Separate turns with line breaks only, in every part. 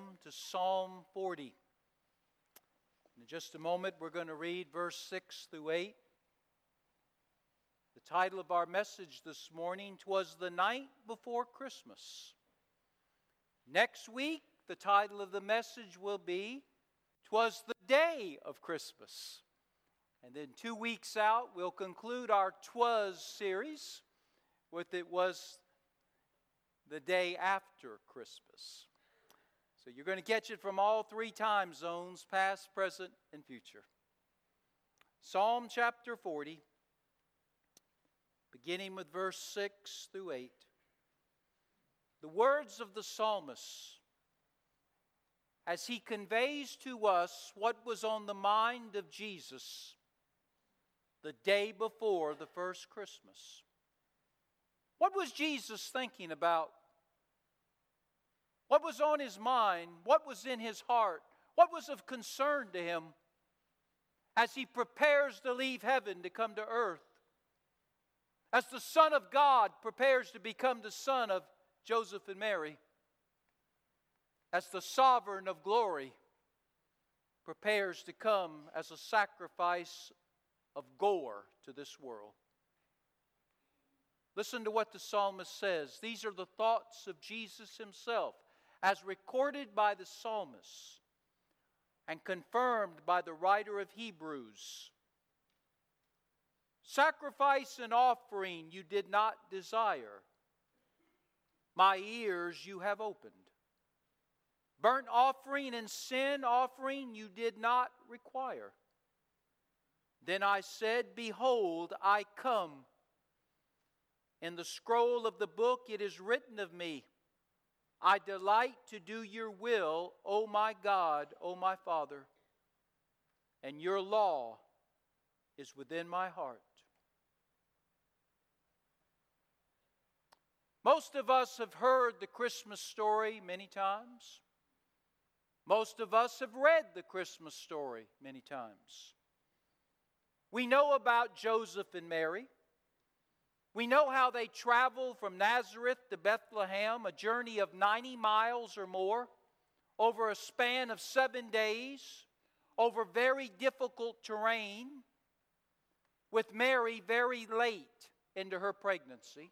hymn to Psalm 40. In just a moment, we're going to read verse 6 through 8. The title of our message this morning, Twas the Night Before Christmas. Next week, the title of the message will be, Twas the Day of Christmas. And then two weeks out, we'll conclude our Twas series with It Was the Day After Christmas. You're going to catch it from all three time zones past, present, and future. Psalm chapter 40, beginning with verse 6 through 8. The words of the psalmist as he conveys to us what was on the mind of Jesus the day before the first Christmas. What was Jesus thinking about what was on his mind? What was in his heart? What was of concern to him as he prepares to leave heaven to come to earth? As the Son of God prepares to become the Son of Joseph and Mary? As the sovereign of glory prepares to come as a sacrifice of gore to this world? Listen to what the psalmist says. These are the thoughts of Jesus himself as recorded by the psalmist and confirmed by the writer of Hebrews. Sacrifice and offering you did not desire, my ears you have opened. Burnt offering and sin offering you did not require. Then I said, Behold, I come. In the scroll of the book it is written of me I delight to do your will, O my God, O my Father, and your law is within my heart. Most of us have heard the Christmas story many times. Most of us have read the Christmas story many times. We know about Joseph and Mary. We know how they traveled from Nazareth to Bethlehem, a journey of 90 miles or more, over a span of seven days, over very difficult terrain, with Mary very late into her pregnancy.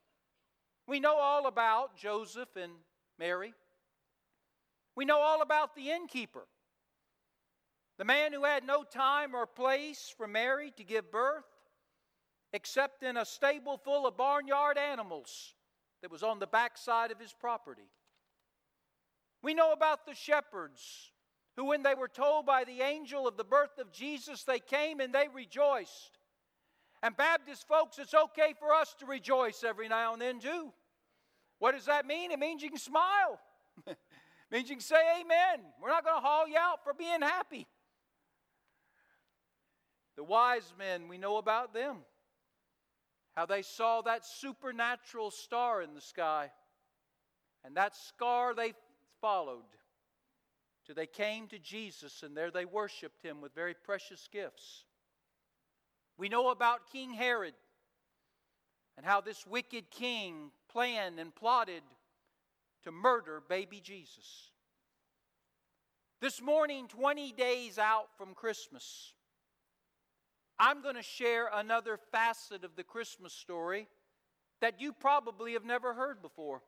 We know all about Joseph and Mary. We know all about the innkeeper, the man who had no time or place for Mary to give birth except in a stable full of barnyard animals that was on the backside of his property. We know about the shepherds who, when they were told by the angel of the birth of Jesus, they came and they rejoiced. And Baptist folks, it's okay for us to rejoice every now and then too. What does that mean? It means you can smile. it means you can say amen. We're not going to haul you out for being happy. The wise men, we know about them how they saw that supernatural star in the sky. And that star they followed till they came to Jesus, and there they worshiped him with very precious gifts. We know about King Herod and how this wicked king planned and plotted to murder baby Jesus. This morning, 20 days out from Christmas, I'm going to share another facet of the Christmas story that you probably have never heard before.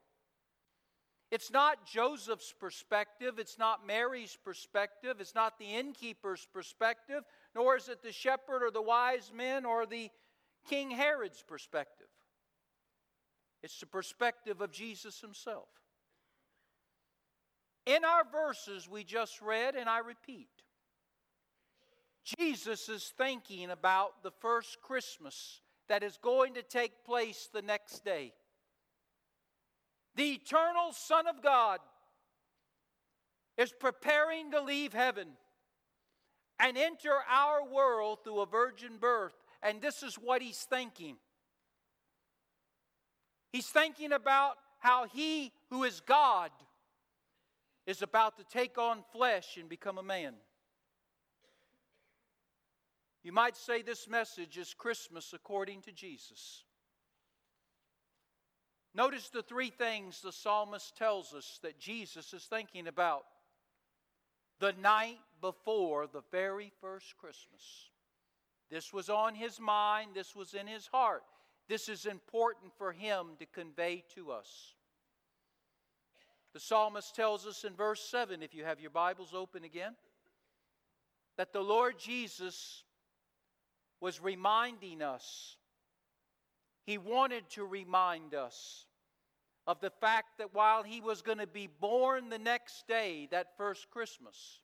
It's not Joseph's perspective, it's not Mary's perspective, it's not the innkeeper's perspective, nor is it the shepherd or the wise men or the King Herod's perspective. It's the perspective of Jesus himself. In our verses we just read, and I repeat, Jesus is thinking about the first Christmas that is going to take place the next day. The eternal Son of God is preparing to leave heaven and enter our world through a virgin birth. And this is what he's thinking. He's thinking about how he who is God is about to take on flesh and become a man. You might say this message is Christmas according to Jesus. Notice the three things the psalmist tells us that Jesus is thinking about the night before the very first Christmas. This was on his mind, this was in his heart. This is important for him to convey to us. The psalmist tells us in verse 7, if you have your Bibles open again, that the Lord Jesus was reminding us, he wanted to remind us of the fact that while he was going to be born the next day, that first Christmas,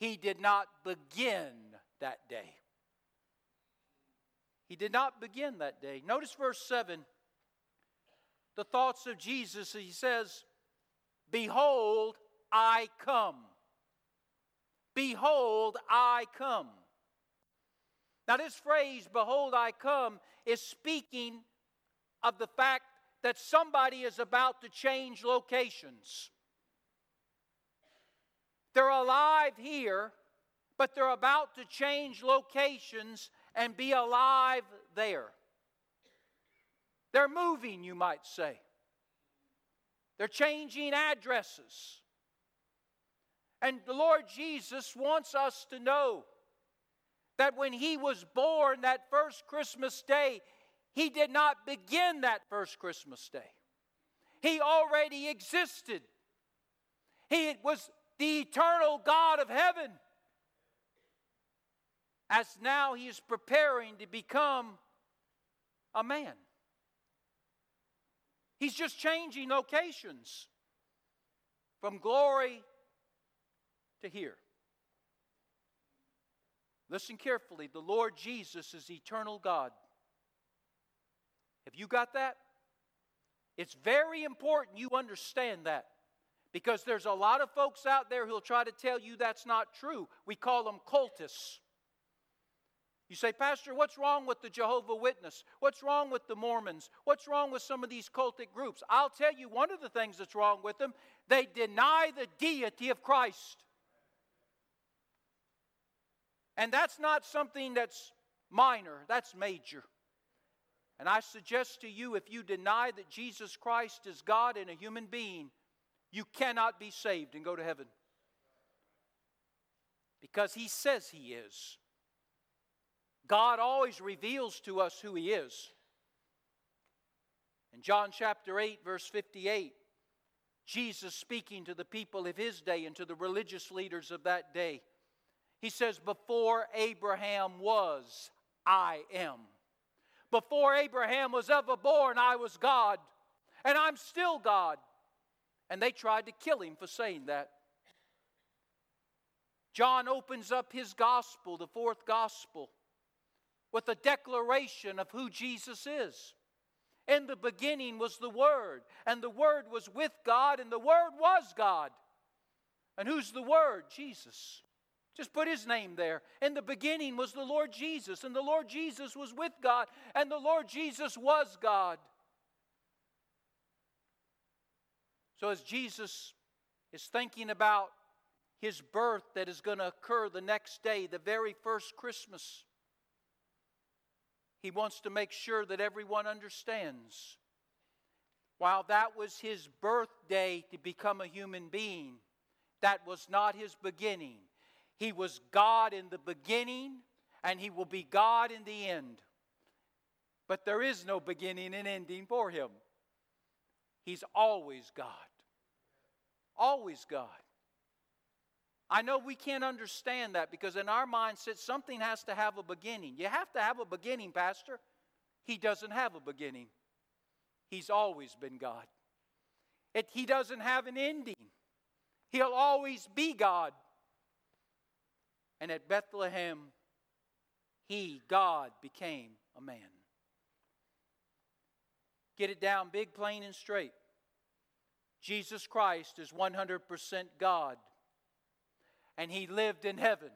he did not begin that day. He did not begin that day. Notice verse 7 the thoughts of Jesus. He says, Behold, I come. Behold, I come. Now, this phrase, Behold, I come, is speaking of the fact that somebody is about to change locations. They're alive here, but they're about to change locations and be alive there. They're moving, you might say. They're changing addresses. And the Lord Jesus wants us to know that when He was born that first Christmas day, He did not begin that first Christmas day. He already existed. He was the eternal God of heaven as now he is preparing to become a man. He's just changing locations from glory to here. Listen carefully. The Lord Jesus is eternal God. Have you got that? It's very important you understand that because there's a lot of folks out there who'll try to tell you that's not true. We call them cultists. You say, Pastor, what's wrong with the Jehovah Witness? What's wrong with the Mormons? What's wrong with some of these cultic groups? I'll tell you one of the things that's wrong with them. They deny the deity of Christ. And that's not something that's minor, that's major. And I suggest to you if you deny that Jesus Christ is God and a human being, you cannot be saved and go to heaven. Because he says he is. God always reveals to us who He is. In John chapter 8, verse 58, Jesus speaking to the people of his day and to the religious leaders of that day, he says, Before Abraham was, I am. Before Abraham was ever born, I was God, and I'm still God. And they tried to kill him for saying that. John opens up his gospel, the fourth gospel, with a declaration of who Jesus is. In the beginning was the Word, and the Word was with God, and the Word was God. And who's the Word? Jesus. Just put his name there. In the beginning was the Lord Jesus, and the Lord Jesus was with God, and the Lord Jesus was God. So, as Jesus is thinking about his birth that is going to occur the next day, the very first Christmas, he wants to make sure that everyone understands. While that was his birthday to become a human being, that was not his beginning. He was God in the beginning, and he will be God in the end. But there is no beginning and ending for him. He's always God. Always God. I know we can't understand that because in our mindset, something has to have a beginning. You have to have a beginning, Pastor. He doesn't have a beginning, He's always been God. It, he doesn't have an ending, He'll always be God. And at Bethlehem, He, God, became a man. Get it down big, plain, and straight. Jesus Christ is 100% God and he lived in heaven.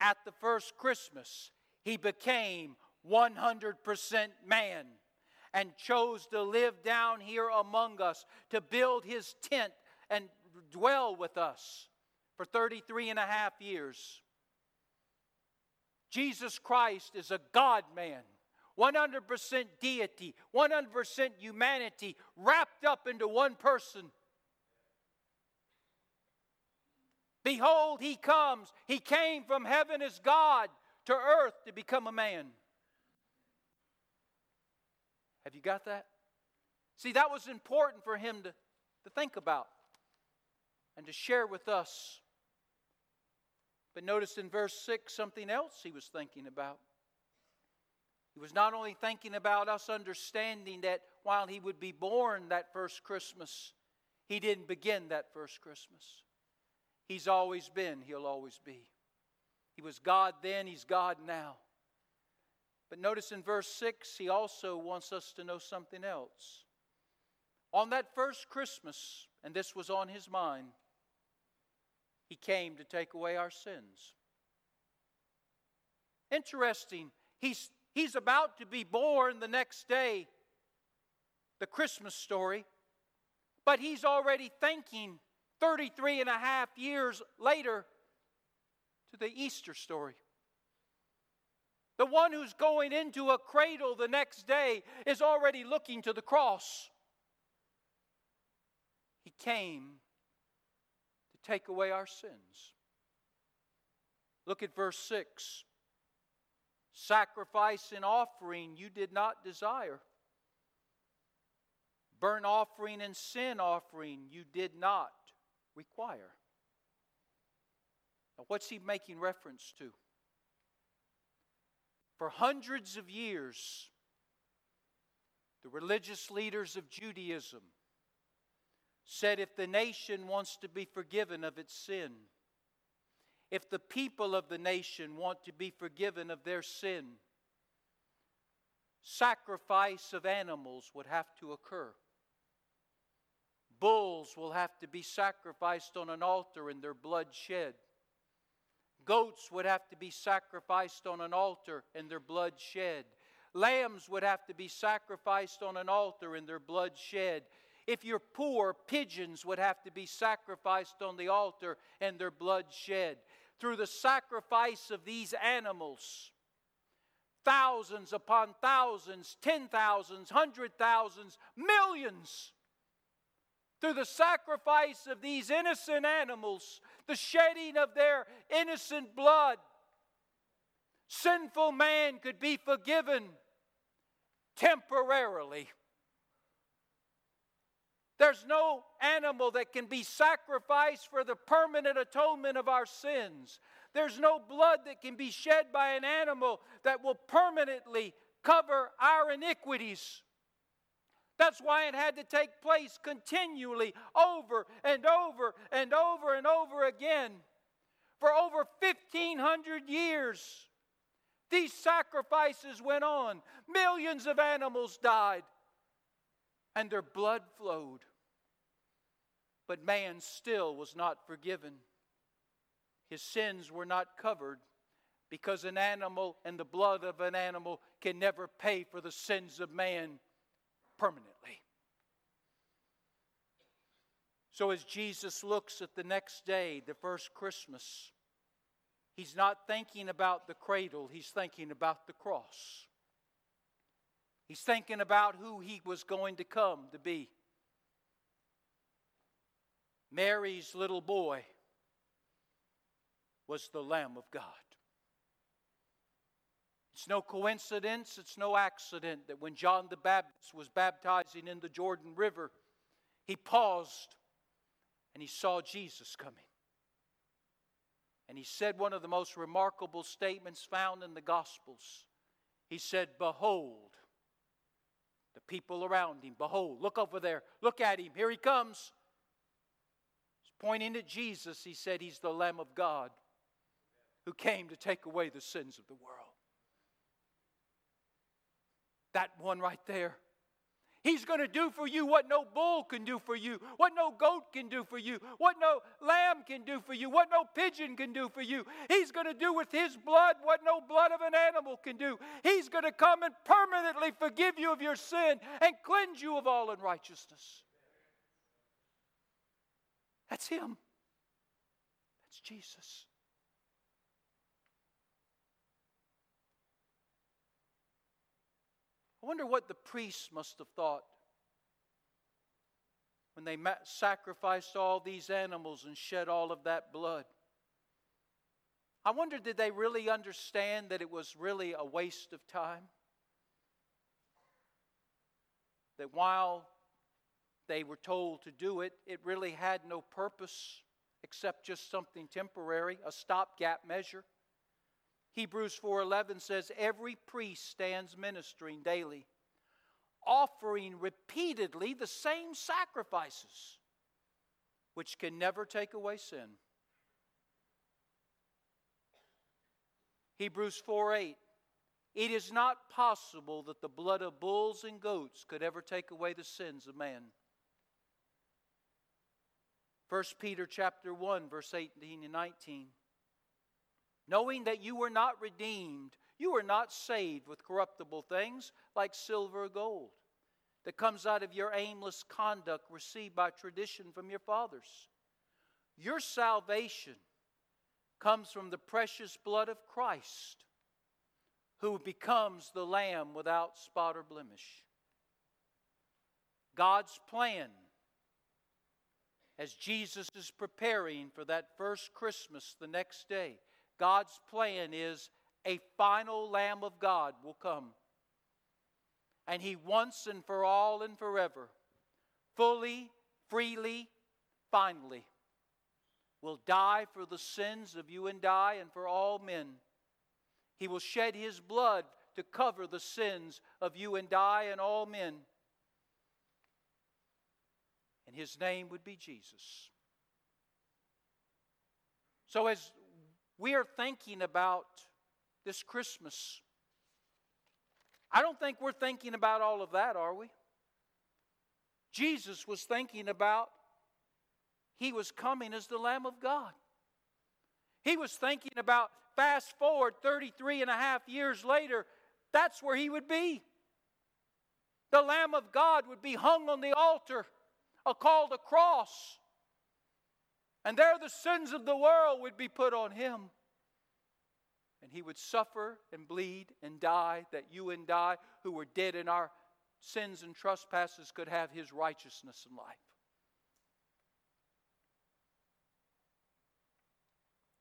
At the first Christmas, he became 100% man and chose to live down here among us, to build his tent and dwell with us for 33 and a half years. Jesus Christ is a God man, 100% deity, 100% humanity, wrapped up into one person. Behold, he comes. He came from heaven as God to earth to become a man. Have you got that? See, that was important for him to, to think about and to share with us. But notice in verse 6 something else he was thinking about. He was not only thinking about us understanding that while he would be born that first Christmas, he didn't begin that first Christmas. He's always been, he'll always be. He was God then, he's God now. But notice in verse 6, he also wants us to know something else. On that first Christmas, and this was on his mind, he came to take away our sins. Interesting. He's, he's about to be born the next day, the Christmas story, but he's already thinking 33 and a half years later to the Easter story. The one who's going into a cradle the next day is already looking to the cross. He came take away our sins. Look at verse 6. Sacrifice and offering you did not desire. Burnt offering and sin offering you did not require. Now, what's he making reference to? For hundreds of years, the religious leaders of Judaism said if the nation wants to be forgiven of its sin, if the people of the nation want to be forgiven of their sin, sacrifice of animals would have to occur. Bulls will have to be sacrificed on an altar and their blood shed. Goats would have to be sacrificed on an altar and their blood shed. Lambs would have to be sacrificed on an altar and their blood shed. If you're poor, pigeons would have to be sacrificed on the altar and their blood shed. Through the sacrifice of these animals, thousands upon thousands, ten thousands, hundred thousands, millions through the sacrifice of these innocent animals, the shedding of their innocent blood, sinful man could be forgiven temporarily. There's no animal that can be sacrificed for the permanent atonement of our sins. There's no blood that can be shed by an animal that will permanently cover our iniquities. That's why it had to take place continually over and over and over and over again. For over 1,500 years, these sacrifices went on. Millions of animals died, and their blood flowed. But man still was not forgiven. His sins were not covered because an animal and the blood of an animal can never pay for the sins of man permanently. So, as Jesus looks at the next day, the first Christmas, he's not thinking about the cradle, he's thinking about the cross. He's thinking about who he was going to come to be. Mary's little boy was the Lamb of God. It's no coincidence, it's no accident that when John the Baptist was baptizing in the Jordan River, he paused and he saw Jesus coming. And he said one of the most remarkable statements found in the Gospels. He said, Behold, the people around him, behold, look over there, look at him, here he comes. Pointing at Jesus. He said, He's the Lamb of God who came to take away the sins of the world. That one right there. He's going to do for you what no bull can do for you, what no goat can do for you, what no lamb can do for you, what no pigeon can do for you. He's going to do with his blood what no blood of an animal can do. He's going to come and permanently forgive you of your sin and cleanse you of all unrighteousness. That's him. That's Jesus. I wonder what the priests must have thought when they sacrificed all these animals and shed all of that blood. I wonder, did they really understand that it was really a waste of time? That while they were told to do it, it really had no purpose except just something temporary, a stopgap measure. Hebrews 4:11 says every priest stands ministering daily, offering repeatedly the same sacrifices which can never take away sin. Hebrews 4:8 It is not possible that the blood of bulls and goats could ever take away the sins of man. 1 Peter chapter 1 verse 18 and 19 knowing that you were not redeemed you were not saved with corruptible things like silver or gold that comes out of your aimless conduct received by tradition from your fathers. Your salvation comes from the precious blood of Christ who becomes the lamb without spot or blemish. God's plan as Jesus is preparing for that first Christmas the next day, God's plan is a final Lamb of God will come. And He once and for all and forever, fully, freely, finally, will die for the sins of you and I and for all men. He will shed His blood to cover the sins of you and I and all men and his name would be Jesus. So, as we are thinking about this Christmas, I don't think we're thinking about all of that, are we? Jesus was thinking about he was coming as the Lamb of God. He was thinking about fast forward 33 and a half years later, that's where he would be. The Lamb of God would be hung on the altar called a cross. And there the sins of the world would be put on him. And he would suffer and bleed and die that you and I, who were dead in our sins and trespasses, could have his righteousness and life.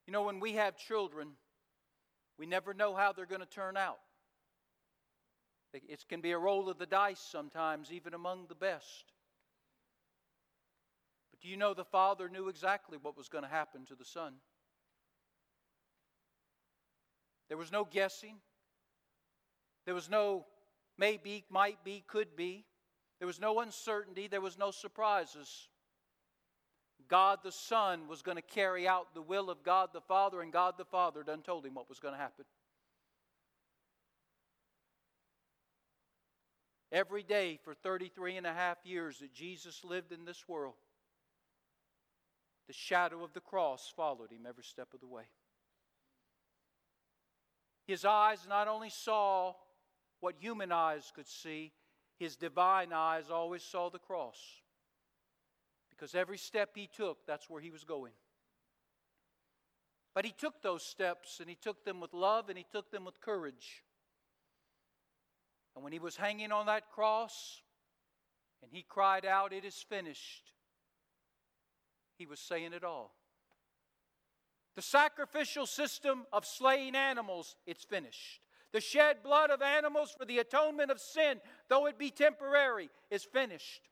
You know, when we have children, we never know how they're going to turn out. It can be a roll of the dice sometimes, even among the best. But do you know the Father knew exactly what was going to happen to the Son? There was no guessing. There was no maybe, might be, could be. There was no uncertainty. There was no surprises. God the Son was going to carry out the will of God the Father, and God the Father done told him what was going to happen. Every day for 33 and a half years that Jesus lived in this world, the shadow of the cross followed him every step of the way. His eyes not only saw what human eyes could see, his divine eyes always saw the cross. Because every step he took, that's where he was going. But he took those steps and he took them with love and he took them with courage. And when he was hanging on that cross and he cried out, It is finished, he was saying it all. The sacrificial system of slaying animals, it's finished. The shed blood of animals for the atonement of sin, though it be temporary, is finished.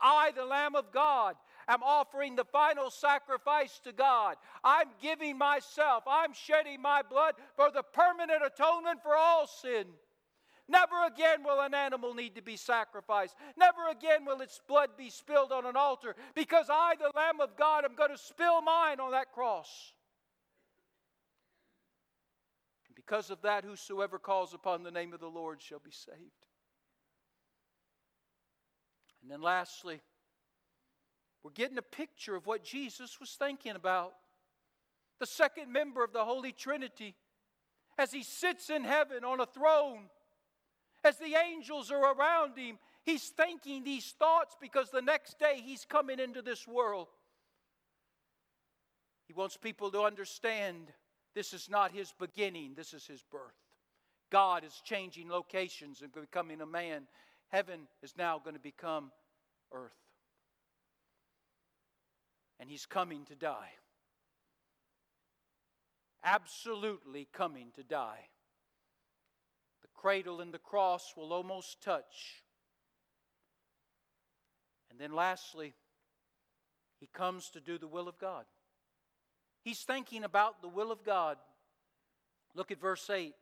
I, the Lamb of God, am offering the final sacrifice to God. I'm giving myself, I'm shedding my blood for the permanent atonement for all sin. Never again will an animal need to be sacrificed. Never again will its blood be spilled on an altar because I, the Lamb of God, am going to spill mine on that cross. And because of that, whosoever calls upon the name of the Lord shall be saved. And then lastly, we're getting a picture of what Jesus was thinking about. The second member of the Holy Trinity, as he sits in heaven on a throne as the angels are around him, he's thinking these thoughts because the next day he's coming into this world. He wants people to understand this is not his beginning, this is his birth. God is changing locations and becoming a man. Heaven is now going to become earth. And he's coming to die. absolutely coming to die. The cradle and the cross will almost touch. And then lastly, he comes to do the will of God. He's thinking about the will of God. Look at verse 8.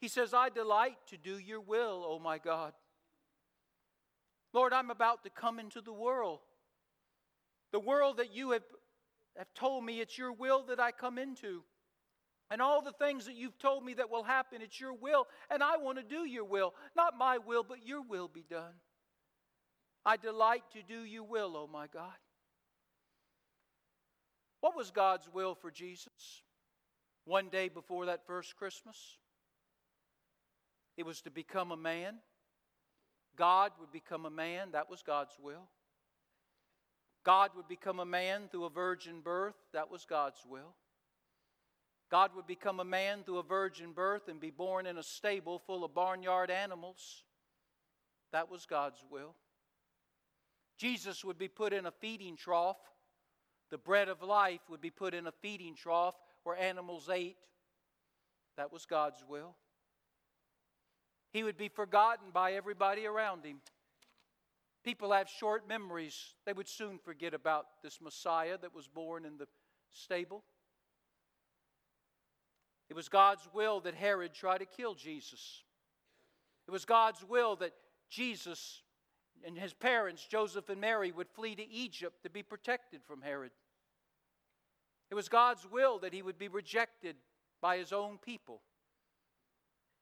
He says, I delight to do your will, O my God. Lord, I'm about to come into the world. The world that you have, have told me it's your will that I come into. And all the things that you've told me that will happen, it's your will. And I want to do your will. Not my will, but your will be done. I delight to do your will, O my God. What was God's will for Jesus one day before that first Christmas? It was to become a man. God would become a man. That was God's will. God would become a man through a virgin birth. That was God's will. God would become a man through a virgin birth and be born in a stable full of barnyard animals. That was God's will. Jesus would be put in a feeding trough. The bread of life would be put in a feeding trough where animals ate. That was God's will. He would be forgotten by everybody around him. People have short memories. They would soon forget about this Messiah that was born in the stable. It was God's will that Herod try to kill Jesus. It was God's will that Jesus and his parents, Joseph and Mary, would flee to Egypt to be protected from Herod. It was God's will that he would be rejected by his own people.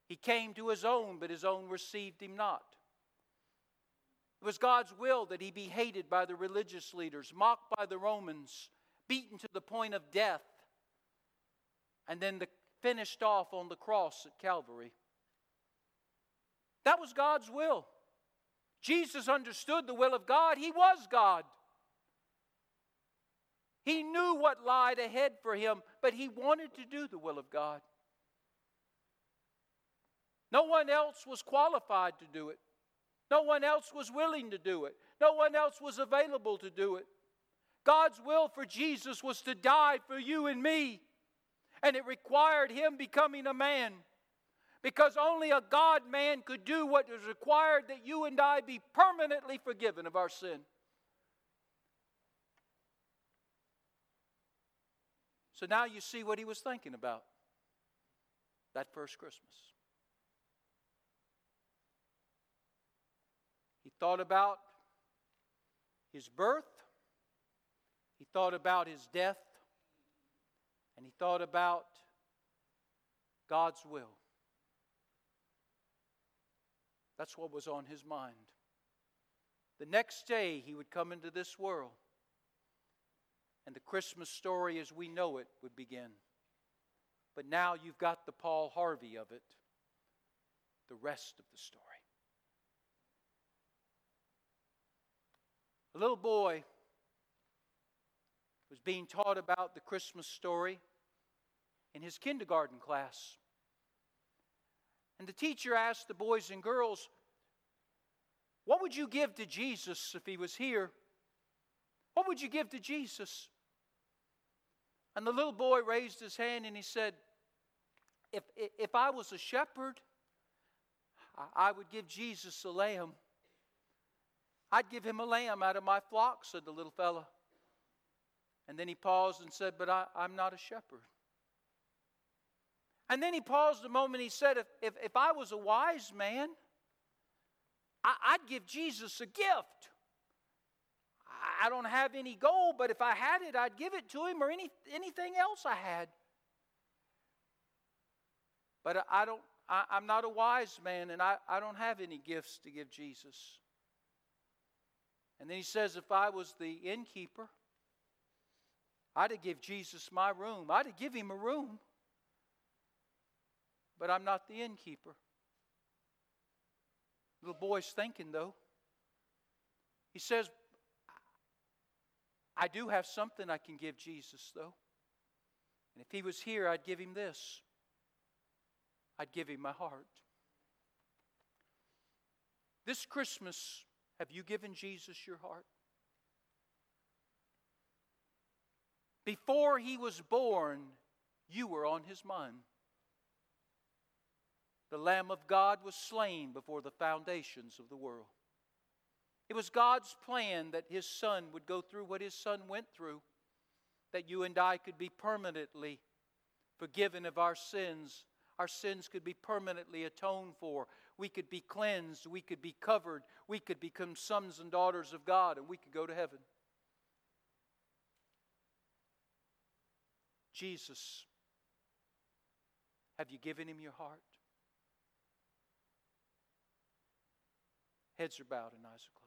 He came to his own, but his own received him not. It was God's will that he be hated by the religious leaders, mocked by the Romans, beaten to the point of death, and then the, finished off on the cross at Calvary. That was God's will. Jesus understood the will of God. He was God. He knew what lied ahead for him, but he wanted to do the will of God. No one else was qualified to do it. No one else was willing to do it. No one else was available to do it. God's will for Jesus was to die for you and me, and it required him becoming a man. Because only a God man could do what is required that you and I be permanently forgiven of our sin. So now you see what he was thinking about that first Christmas. He thought about his birth, he thought about his death, and he thought about God's will. That's what was on his mind. The next day, he would come into this world, and the Christmas story as we know it would begin. But now you've got the Paul Harvey of it, the rest of the story. A little boy was being taught about the Christmas story in his kindergarten class. And the teacher asked the boys and girls, What would you give to Jesus if he was here? What would you give to Jesus? And the little boy raised his hand and he said, If, if I was a shepherd, I would give Jesus a lamb. I'd give him a lamb out of my flock, said the little fellow. And then he paused and said, But I, I'm not a shepherd. And then he paused a moment. He said, If, if, if I was a wise man, I, would give Jesus a gift. I, I don't have any gold, but if I had it, I'd give it to him or any, anything else I had. But I don't, I, am not a wise man, and I, I don't have any gifts to give Jesus. And then he says, If I was the innkeeper, I'd have give Jesus my room. I'd have give him a room but I'm not the innkeeper. Little boy's thinking, though. He says, I do have something I can give Jesus, though. And if he was here, I'd give him this I'd give him my heart. This Christmas, have you given Jesus your heart? Before he was born, You were on his mind. The Lamb of God was slain before the foundations of the world. It was God's plan that his son would go through what his son went through, that you and I could be permanently forgiven of our sins. Our sins could be permanently atoned for. We could be cleansed. We could be covered. We could become sons and daughters of God, and we could go to heaven. Jesus, have you given him your heart? Heads are bowed and eyes are closed.